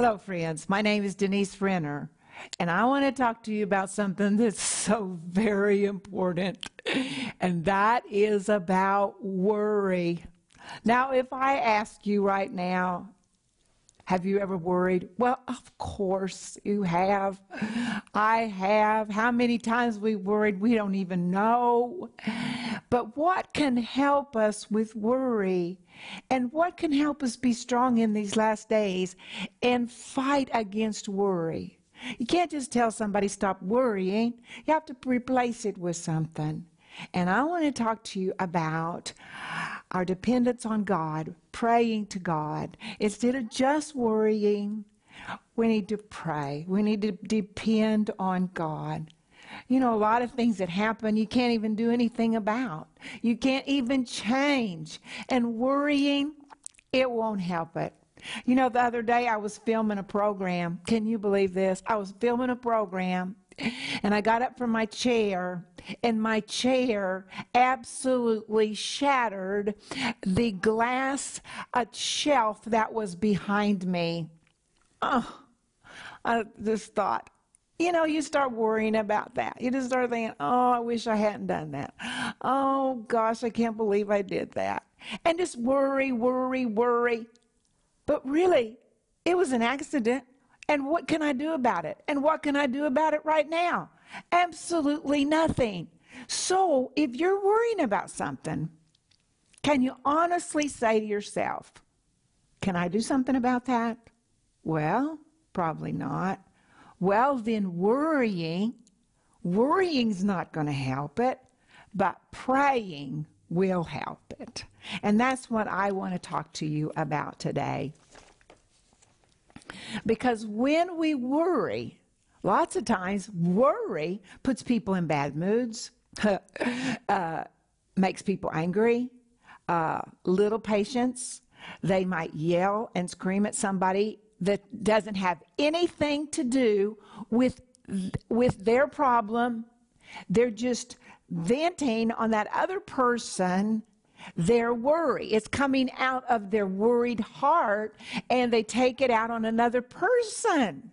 Hello, friends. My name is Denise Renner, and I want to talk to you about something that's so very important, and that is about worry. Now, if I ask you right now, have you ever worried? Well, of course you have. I have. How many times we worried, we don't even know. But what can help us with worry? And what can help us be strong in these last days and fight against worry? You can't just tell somebody stop worrying. You have to replace it with something. And I want to talk to you about our dependence on God, praying to God. Instead of just worrying, we need to pray. We need to depend on God. You know, a lot of things that happen you can't even do anything about. You can't even change. And worrying, it won't help it. You know, the other day I was filming a program. Can you believe this? I was filming a program and I got up from my chair, and my chair absolutely shattered the glass shelf that was behind me. Oh, I just thought, you know, you start worrying about that. You just start thinking, oh, I wish I hadn't done that. Oh, gosh, I can't believe I did that. And just worry, worry, worry. But really, it was an accident. And what can I do about it? And what can I do about it right now? Absolutely nothing. So if you're worrying about something, can you honestly say to yourself, Can I do something about that? Well, probably not. Well, then worrying, worrying's not going to help it, but praying will help it. And that's what I want to talk to you about today. Because when we worry, lots of times worry puts people in bad moods, uh, makes people angry, uh, little patience. They might yell and scream at somebody that doesn't have anything to do with with their problem. They're just venting on that other person their worry. It's coming out of their worried heart and they take it out on another person.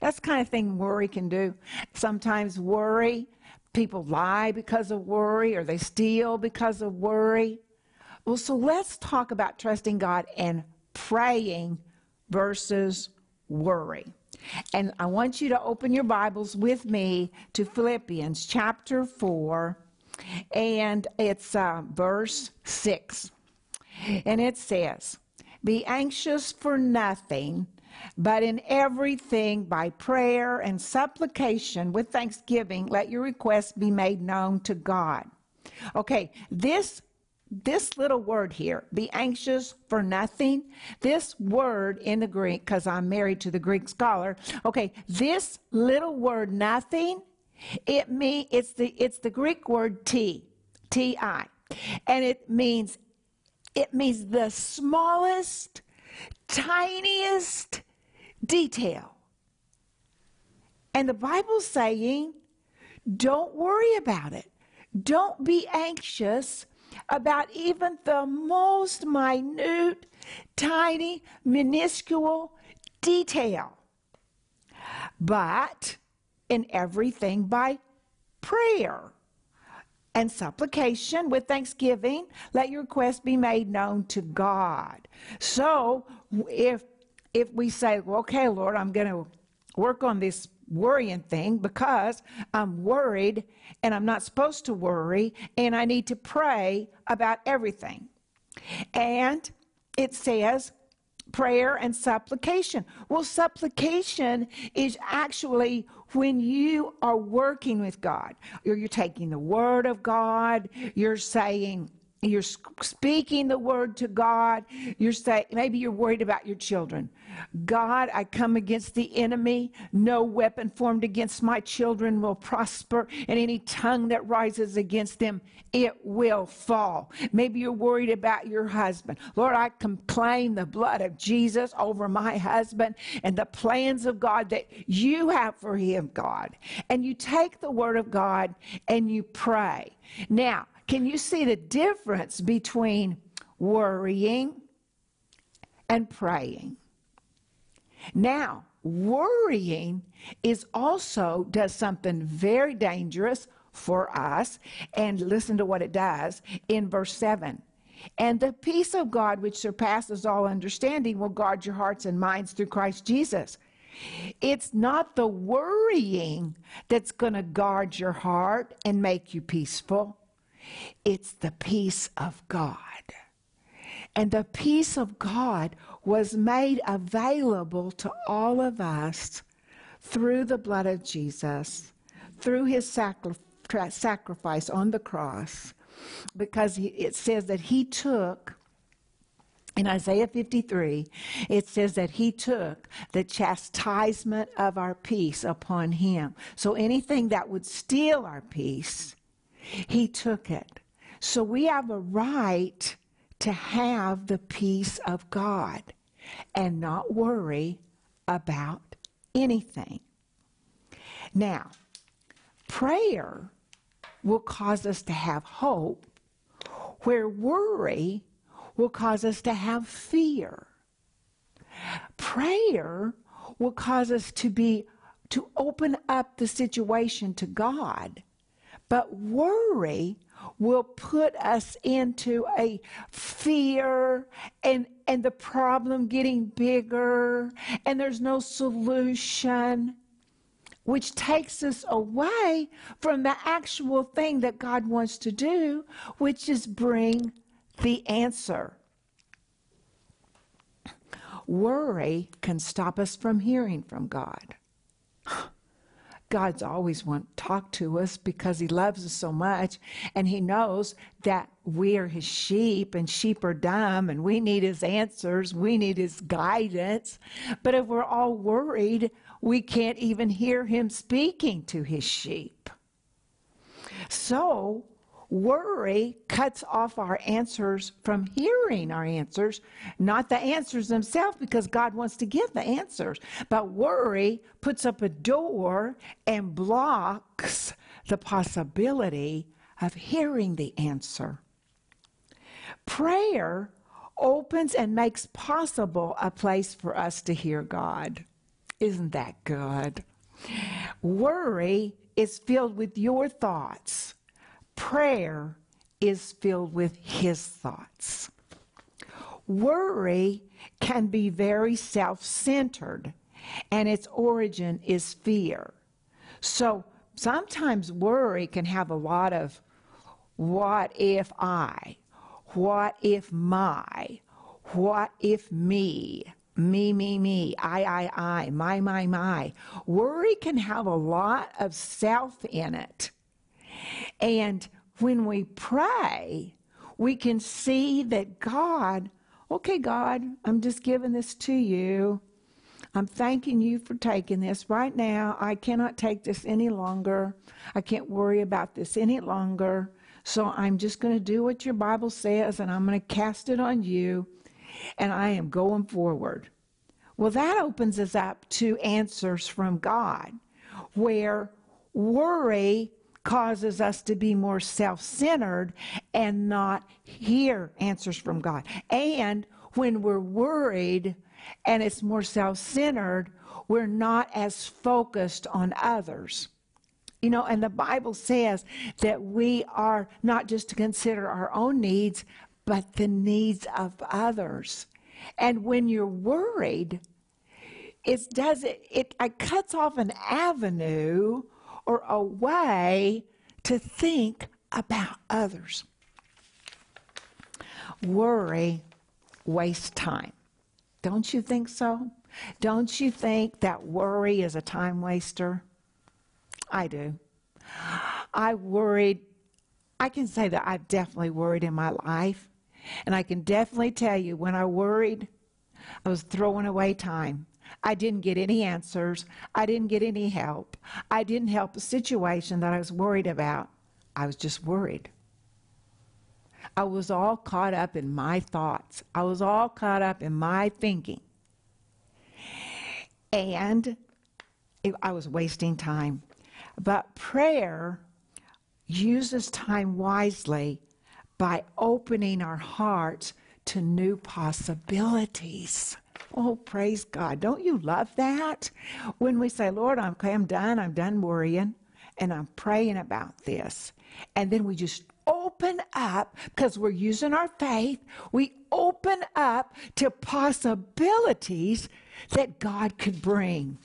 That's kind of thing worry can do. Sometimes worry, people lie because of worry or they steal because of worry. Well, so let's talk about trusting God and praying versus worry. And I want you to open your Bibles with me to Philippians chapter 4 and it's uh, verse 6. And it says, Be anxious for nothing, but in everything by prayer and supplication with thanksgiving, let your requests be made known to God. Okay, this this little word here, be anxious for nothing, this word in the Greek, because I'm married to the Greek scholar, okay, this little word nothing it me it's the it's the Greek word T, T I, and it means it means the smallest, tiniest detail. And the Bible's saying, don't worry about it. Don't be anxious about even the most minute, tiny, minuscule detail. But in everything by prayer and supplication with thanksgiving let your request be made known to god so if if we say well, okay lord i'm going to work on this worrying thing because i'm worried and i'm not supposed to worry and i need to pray about everything and it says prayer and supplication. Well, supplication is actually when you are working with God. You're, you're taking the word of God, you're saying, you're speaking the word to God. You're saying, maybe you're worried about your children. God, I come against the enemy. No weapon formed against my children will prosper, and any tongue that rises against them, it will fall. Maybe you're worried about your husband. Lord, I claim the blood of Jesus over my husband and the plans of God that you have for him, God. And you take the word of God and you pray. Now, can you see the difference between worrying and praying? Now, worrying is also does something very dangerous for us. And listen to what it does in verse 7. And the peace of God, which surpasses all understanding, will guard your hearts and minds through Christ Jesus. It's not the worrying that's going to guard your heart and make you peaceful. It's the peace of God. And the peace of God was made available to all of us through the blood of Jesus, through his sacri- sacrifice on the cross, because it says that he took. In Isaiah 53, it says that he took the chastisement of our peace upon him. So anything that would steal our peace, he took it. So we have a right to have the peace of God and not worry about anything. Now, prayer will cause us to have hope, where worry will cause us to have fear. Prayer will cause us to be to open up the situation to God. But worry will put us into a fear and and the problem getting bigger and there's no solution which takes us away from the actual thing that God wants to do which is bring the answer. Worry can stop us from hearing from God God's always want to talk to us because he loves us so much and he knows that we are his sheep and sheep are dumb and we need his answers, we need his guidance. But if we're all worried, we can't even hear him speaking to his sheep. So, Worry cuts off our answers from hearing our answers, not the answers themselves, because God wants to give the answers. But worry puts up a door and blocks the possibility of hearing the answer. Prayer opens and makes possible a place for us to hear God. Isn't that good? Worry is filled with your thoughts Prayer is filled with His thoughts. Worry can be very self centered, and its origin is fear. So sometimes worry can have a lot of what if I, what if my, what if me, me, me, me, I, I, I, my, my, my. Worry can have a lot of self in it. And when we pray, we can see that God, okay, God, I'm just giving this to you. I'm thanking you for taking this. Right now, I cannot take this any longer. I can't worry about this any longer. So I'm just going to do what your Bible says and I'm going to cast it on you and I am going forward. Well, that opens us up to answers from God where worry causes us to be more self centered and not hear answers from God. And when we're worried and it's more self centered, we're not as focused on others. You know, and the Bible says that we are not just to consider our own needs, but the needs of others. And when you're worried, it does it, it, it cuts off an avenue or a way to think about others. Worry wastes time. Don't you think so? Don't you think that worry is a time waster? I do. I worried, I can say that I've definitely worried in my life. And I can definitely tell you when I worried, I was throwing away time. I didn't get any answers. I didn't get any help. I didn't help a situation that I was worried about. I was just worried. I was all caught up in my thoughts. I was all caught up in my thinking. And it, I was wasting time. But prayer uses time wisely by opening our hearts to new possibilities. Oh, praise God. Don't you love that? When we say, Lord, I'm, I'm done, I'm done worrying, and I'm praying about this. And then we just open up, because we're using our faith, we open up to possibilities that God could bring.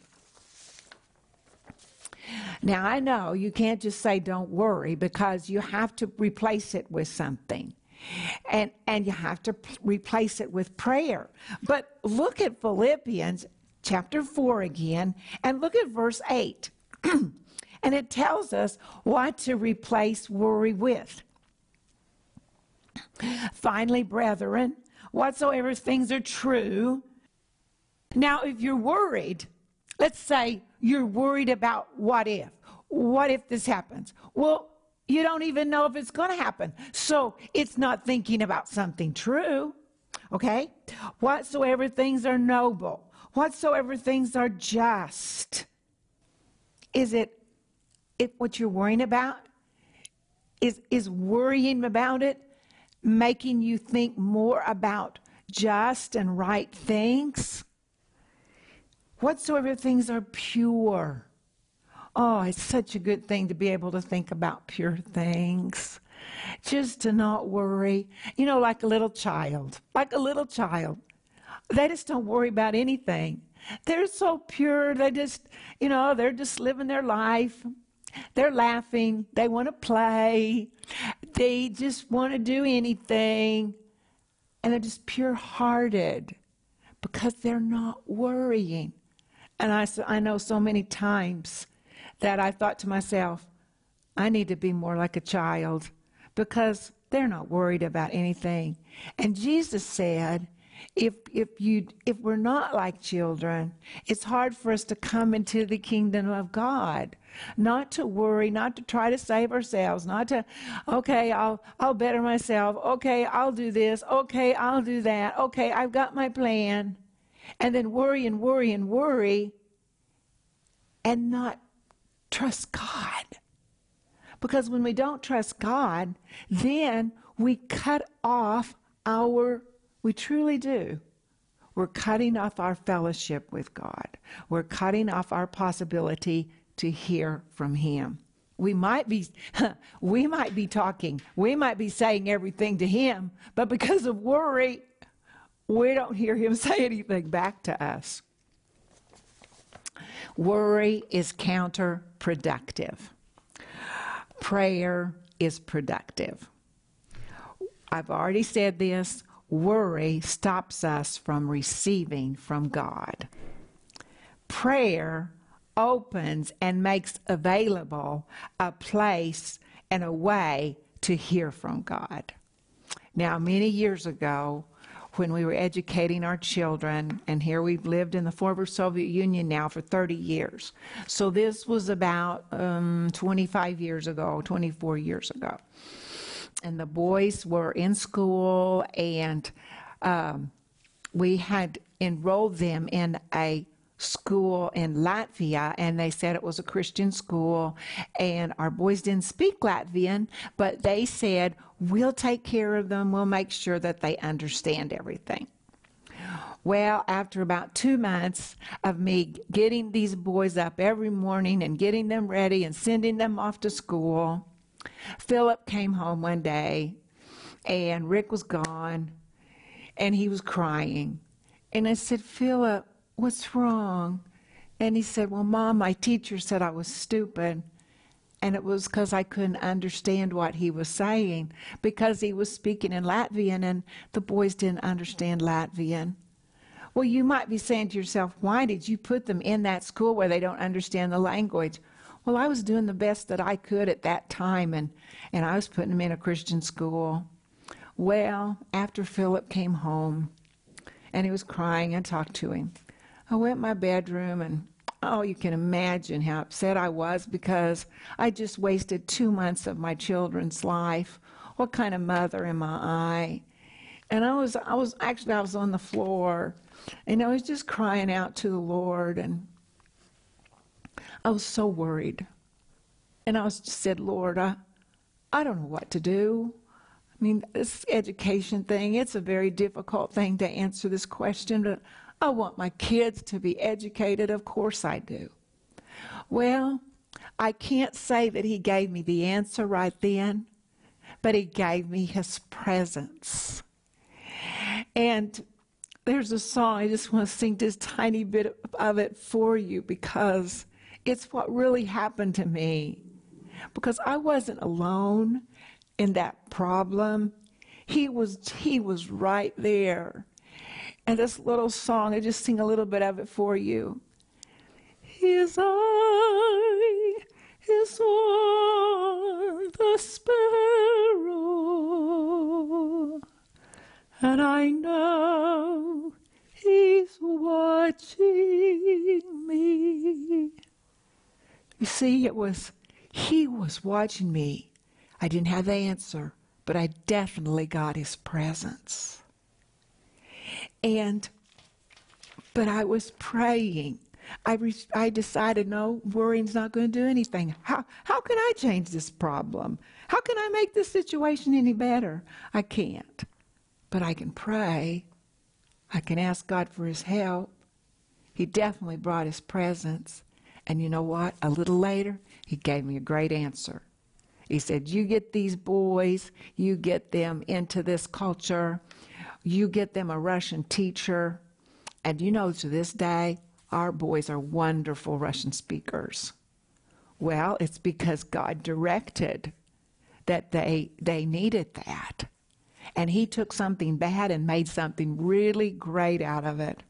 Now, I know you can't just say don't worry because you have to replace it with something. And, and you have to replace it with prayer. But look at Philippians chapter 4 again and look at verse 8. and it tells us what to replace worry with. Finally, brethren, whatsoever things are true. Now, if you're worried, let's say you're worried about what if. What if this happens? Well, you don't even know if it's going to happen. So it's not thinking about something true. Okay? Whatsoever things are noble, whatsoever things are just. Is it, what you're worrying about? Is, is worrying about it making you think more about just and right things? Whatsoever things are pure. Oh, it's such a good thing to be able to think about pure things. Just to not worry. You know, like a little child, like a little child. They just don't worry about anything. They're so pure. They just, you know, they're just living their life. They're laughing. They want to play. They just want to do anything. And they're just pure hearted because they're not worrying. And I, I know so many times that I thought to myself, I need to be more like a child because they're not worried about anything. And Jesus said, if if you if we're not like children, it's hard for us to come into the kingdom of God. Not to worry, not to try to save ourselves, not to okay, I'll I'll better myself. Okay, I'll do this. Okay, I'll do that. Okay, I've got my plan. And then worry and worry and worry and not trust God. Because when we don't trust God, then we cut off our, we truly do. We're cutting off our fellowship with God. We're cutting off our possibility to hear from Him. We might be, we might be talking, we might be saying everything to Him, but because of worry, we don't hear Him say anything back to us. Worry is counterproductive. Prayer is productive. I've already said this worry stops us from receiving from God. Prayer opens and makes available a place and a way to hear from God. Now, many years ago, when we were educating our children, and here we've lived in the former Soviet Union now for 30 years. So this was about um, 25 years ago, 24 years ago. And the boys were in school, and um, we had enrolled them in a school in Latvia, and they said it was a Christian school. And our boys didn't speak Latvian, but they said, We'll take care of them, we'll make sure that they understand everything. Well, after about two months of me getting these boys up every morning and getting them ready and sending them off to school, Philip came home one day and Rick was gone and he was crying. And I said, Philip, What's wrong? And he said, Well, Mom, my teacher said I was stupid. And it was because I couldn't understand what he was saying because he was speaking in Latvian and the boys didn't understand Latvian. Well, you might be saying to yourself, why did you put them in that school where they don't understand the language? Well, I was doing the best that I could at that time and, and I was putting them in a Christian school. Well, after Philip came home and he was crying, I talked to him. I went in my bedroom and oh, you can imagine how upset I was because I just wasted two months of my children's life. What kind of mother am I? And I was, I was actually, I was on the floor, and I was just crying out to the Lord, and I was so worried. And I was just said, Lord, I, I don't know what to do. I mean, this education thing, it's a very difficult thing to answer this question, but I want my kids to be educated. Of course I do. Well, I can't say that he gave me the answer right then, but he gave me his presence. And there's a song, I just want to sing a tiny bit of it for you because it's what really happened to me. Because I wasn't alone in that problem. He was he was right there. And this little song, I just sing a little bit of it for you. His eye is on the sparrow, and I know he's watching me. You see, it was, he was watching me. I didn't have the answer, but I definitely got his presence. And, but I was praying. I, re- I decided, no, worrying's not going to do anything. How, how can I change this problem? How can I make this situation any better? I can't. But I can pray. I can ask God for his help. He definitely brought his presence. And you know what? A little later, he gave me a great answer. He said, You get these boys, you get them into this culture, you get them a Russian teacher. And you know, to this day, our boys are wonderful Russian speakers. Well, it's because God directed that they, they needed that. And He took something bad and made something really great out of it.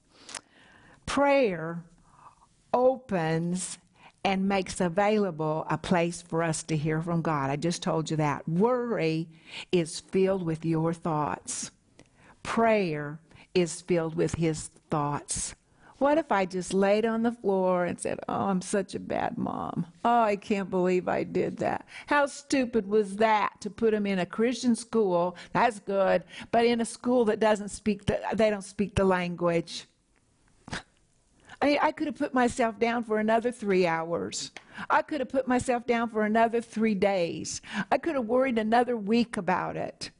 Prayer opens and makes available a place for us to hear from God. I just told you that. Worry is filled with your thoughts, prayer is filled with His thoughts. What if I just laid on the floor and said, Oh, I'm such a bad mom. Oh, I can't believe I did that. How stupid was that to put him in a Christian school? That's good, but in a school that doesn't speak the, they don't speak the language. I mean, I could have put myself down for another three hours. I could have put myself down for another three days. I could have worried another week about it.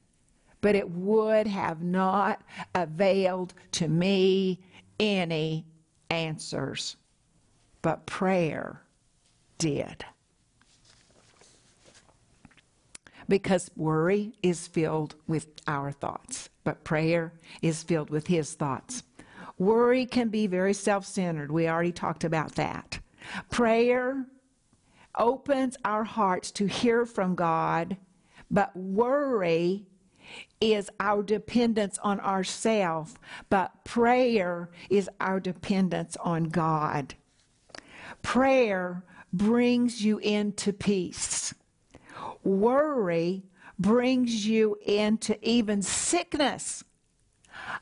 But it would have not availed to me any answers. But prayer did. Because worry is filled with our thoughts, but prayer is filled with His thoughts. Worry can be very self centered. We already talked about that. Prayer opens our hearts to hear from God, but worry is our dependence on ourselves, but prayer is our dependence on God. Prayer brings you into peace. Worry brings you into even sickness.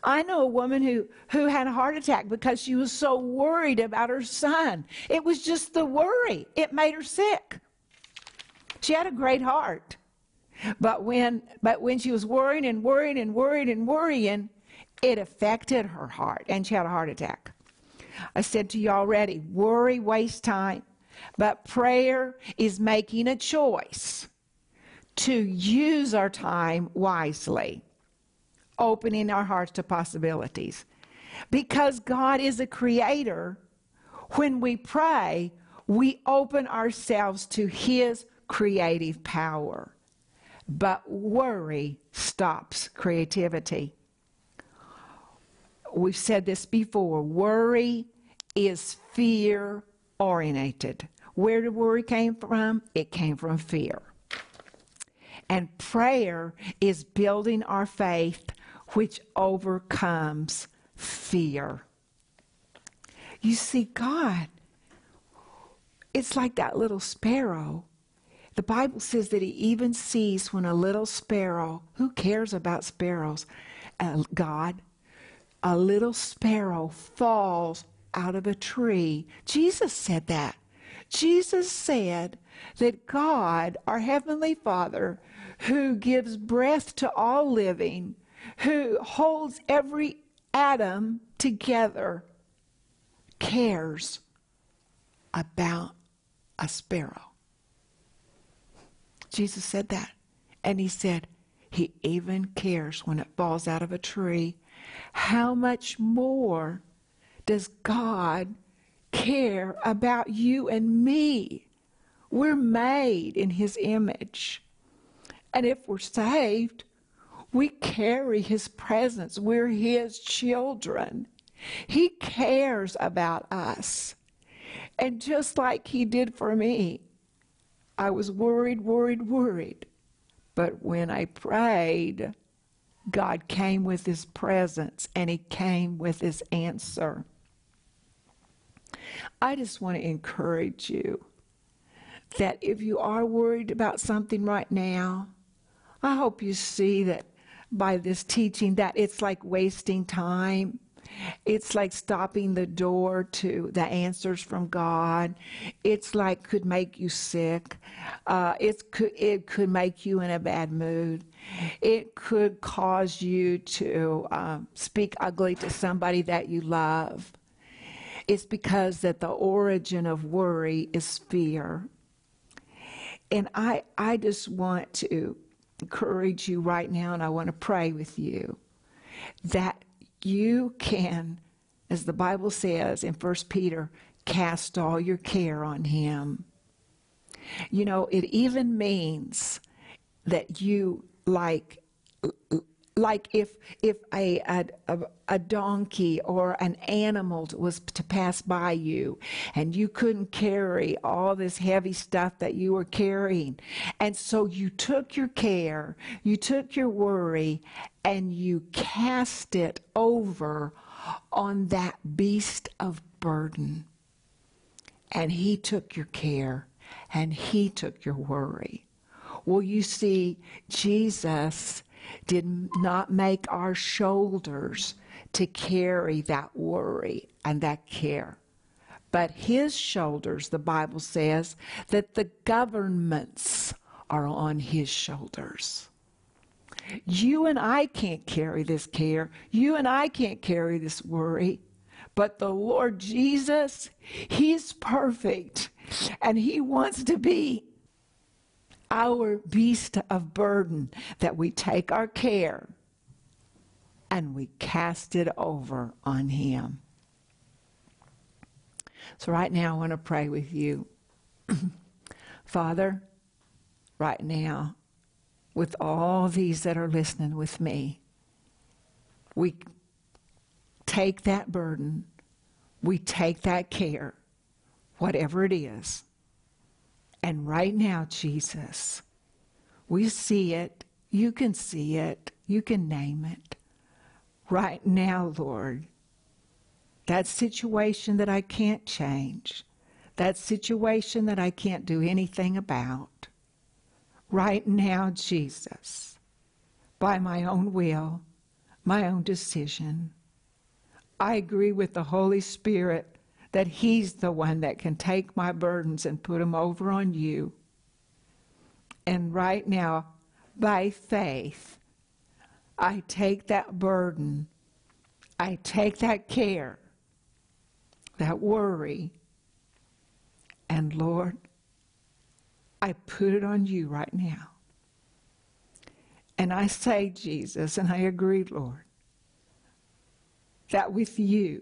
I know a woman who, who had a heart attack because she was so worried about her son. It was just the worry, it made her sick. She had a great heart. But when, but when she was worrying and worrying and worrying and worrying, it affected her heart and she had a heart attack. I said to you already worry wastes time, but prayer is making a choice to use our time wisely opening our hearts to possibilities. Because God is a creator, when we pray, we open ourselves to His creative power. But worry stops creativity. We've said this before worry is fear oriented. Where did worry came from? It came from fear. And prayer is building our faith which overcomes fear. You see, God, it's like that little sparrow. The Bible says that He even sees when a little sparrow, who cares about sparrows? Uh, God, a little sparrow falls out of a tree. Jesus said that. Jesus said that God, our Heavenly Father, who gives breath to all living, who holds every atom together, cares about a sparrow. Jesus said that. And he said, He even cares when it falls out of a tree. How much more does God care about you and me? We're made in His image. And if we're saved, we carry His presence. We're His children. He cares about us. And just like He did for me, I was worried, worried, worried. But when I prayed, God came with His presence and He came with His answer. I just want to encourage you that if you are worried about something right now, I hope you see that by this teaching that it's like wasting time. It's like stopping the door to the answers from God. It's like could make you sick. Uh, it could it could make you in a bad mood. It could cause you to um, speak ugly to somebody that you love. It's because that the origin of worry is fear. And I I just want to encourage you right now, and I want to pray with you that you can, as the Bible says in 1 Peter, cast all your care on Him. You know, it even means that you, like, like if if a, a a donkey or an animal was to pass by you and you couldn't carry all this heavy stuff that you were carrying. And so you took your care you took your worry and you cast it over on that beast of burden. And he took your care and he took your worry. Well you see jesus did not make our shoulders to carry that worry and that care. But his shoulders, the Bible says, that the governments are on his shoulders. You and I can't carry this care. You and I can't carry this worry. But the Lord Jesus, He's perfect and He wants to be our beast of burden that we take our care and we cast it over on Him. So, right now, I want to pray with you. Father, right now, with all these that are listening with me, we take that burden, we take that care, whatever it is, and right now, Jesus, we see it. You can see it. You can name it. Right now, Lord, that situation that I can't change, that situation that I can't do anything about. Right now, Jesus, by my own will, my own decision, I agree with the Holy Spirit that He's the one that can take my burdens and put them over on you. And right now, by faith, I take that burden, I take that care, that worry, and Lord, I put it on you right now. And I say, Jesus, and I agree, Lord, that with you,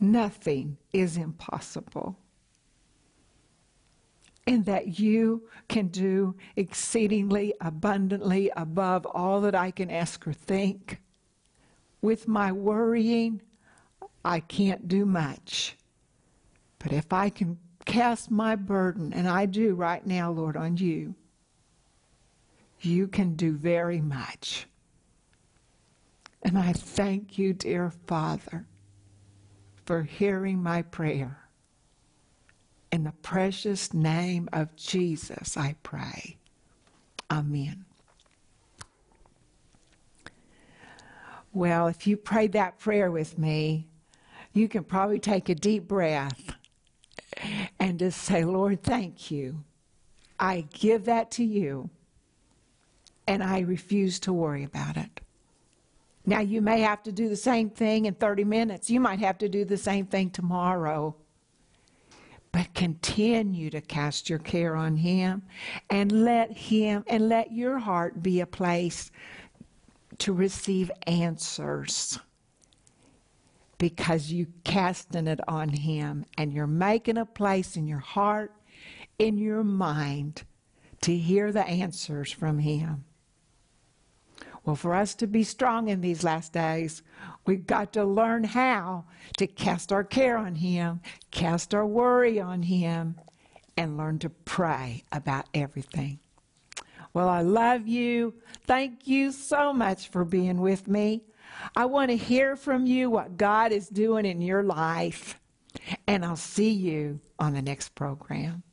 Nothing is impossible. And that you can do exceedingly abundantly above all that I can ask or think. With my worrying, I can't do much. But if I can cast my burden, and I do right now, Lord, on you, you can do very much. And I thank you, dear Father for hearing my prayer. In the precious name of Jesus, I pray. Amen. Well, if you prayed that prayer with me, you can probably take a deep breath and just say, Lord, thank you. I give that to you, and I refuse to worry about it. Now, you may have to do the same thing in 30 minutes. You might have to do the same thing tomorrow. But continue to cast your care on Him and let Him and let your heart be a place to receive answers. because you casting it on him and you're making a place in your heart, in your mind to hear the answers from him. Well, for us to be strong in these last days, we've got to learn how to cast our care on Him, cast our worry on Him, and learn to pray about everything. Well, I love you. Thank you so much for being with me. I want to hear from you what God is doing in your life. And I'll see you on the next program.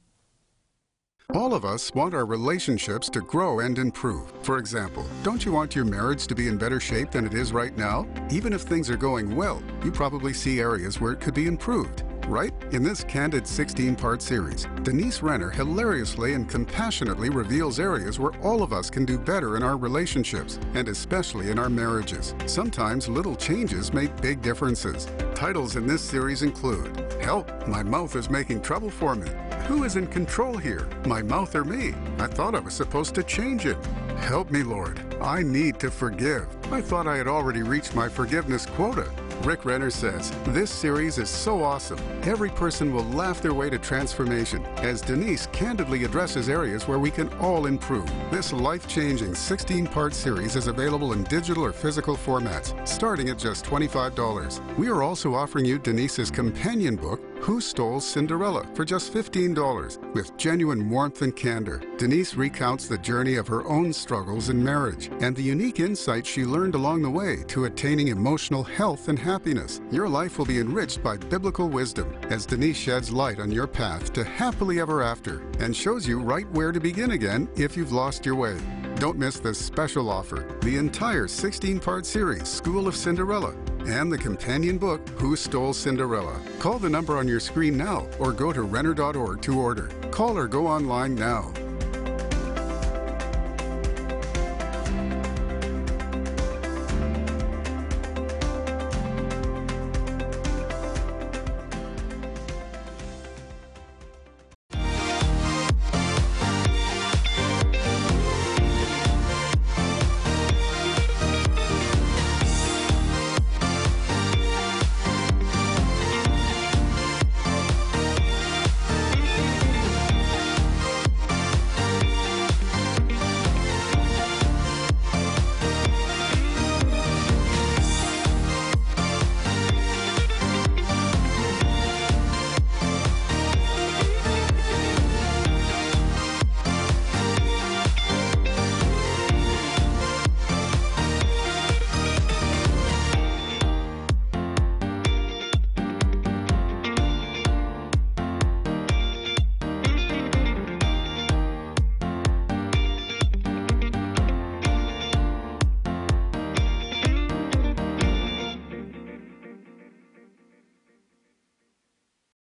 All of us want our relationships to grow and improve. For example, don't you want your marriage to be in better shape than it is right now? Even if things are going well, you probably see areas where it could be improved right? In this candid 16 part series, Denise Renner hilariously and compassionately reveals areas where all of us can do better in our relationships, and especially in our marriages. Sometimes little changes make big differences. Titles in this series include Help, My Mouth is Making Trouble for Me. Who is in control here, my mouth or me? I thought I was supposed to change it. Help me, Lord. I need to forgive. I thought I had already reached my forgiveness quota. Rick Renner says, This series is so awesome. Every person will laugh their way to transformation as Denise candidly addresses areas where we can all improve. This life changing 16 part series is available in digital or physical formats, starting at just $25. We are also offering you Denise's companion book, who Stole Cinderella for just $15 with genuine warmth and candor. Denise recounts the journey of her own struggles in marriage and the unique insights she learned along the way to attaining emotional health and happiness. Your life will be enriched by biblical wisdom as Denise sheds light on your path to happily ever after and shows you right where to begin again if you've lost your way. Don't miss this special offer the entire 16 part series, School of Cinderella, and the companion book, Who Stole Cinderella. Call the number on your screen now or go to Renner.org to order. Call or go online now.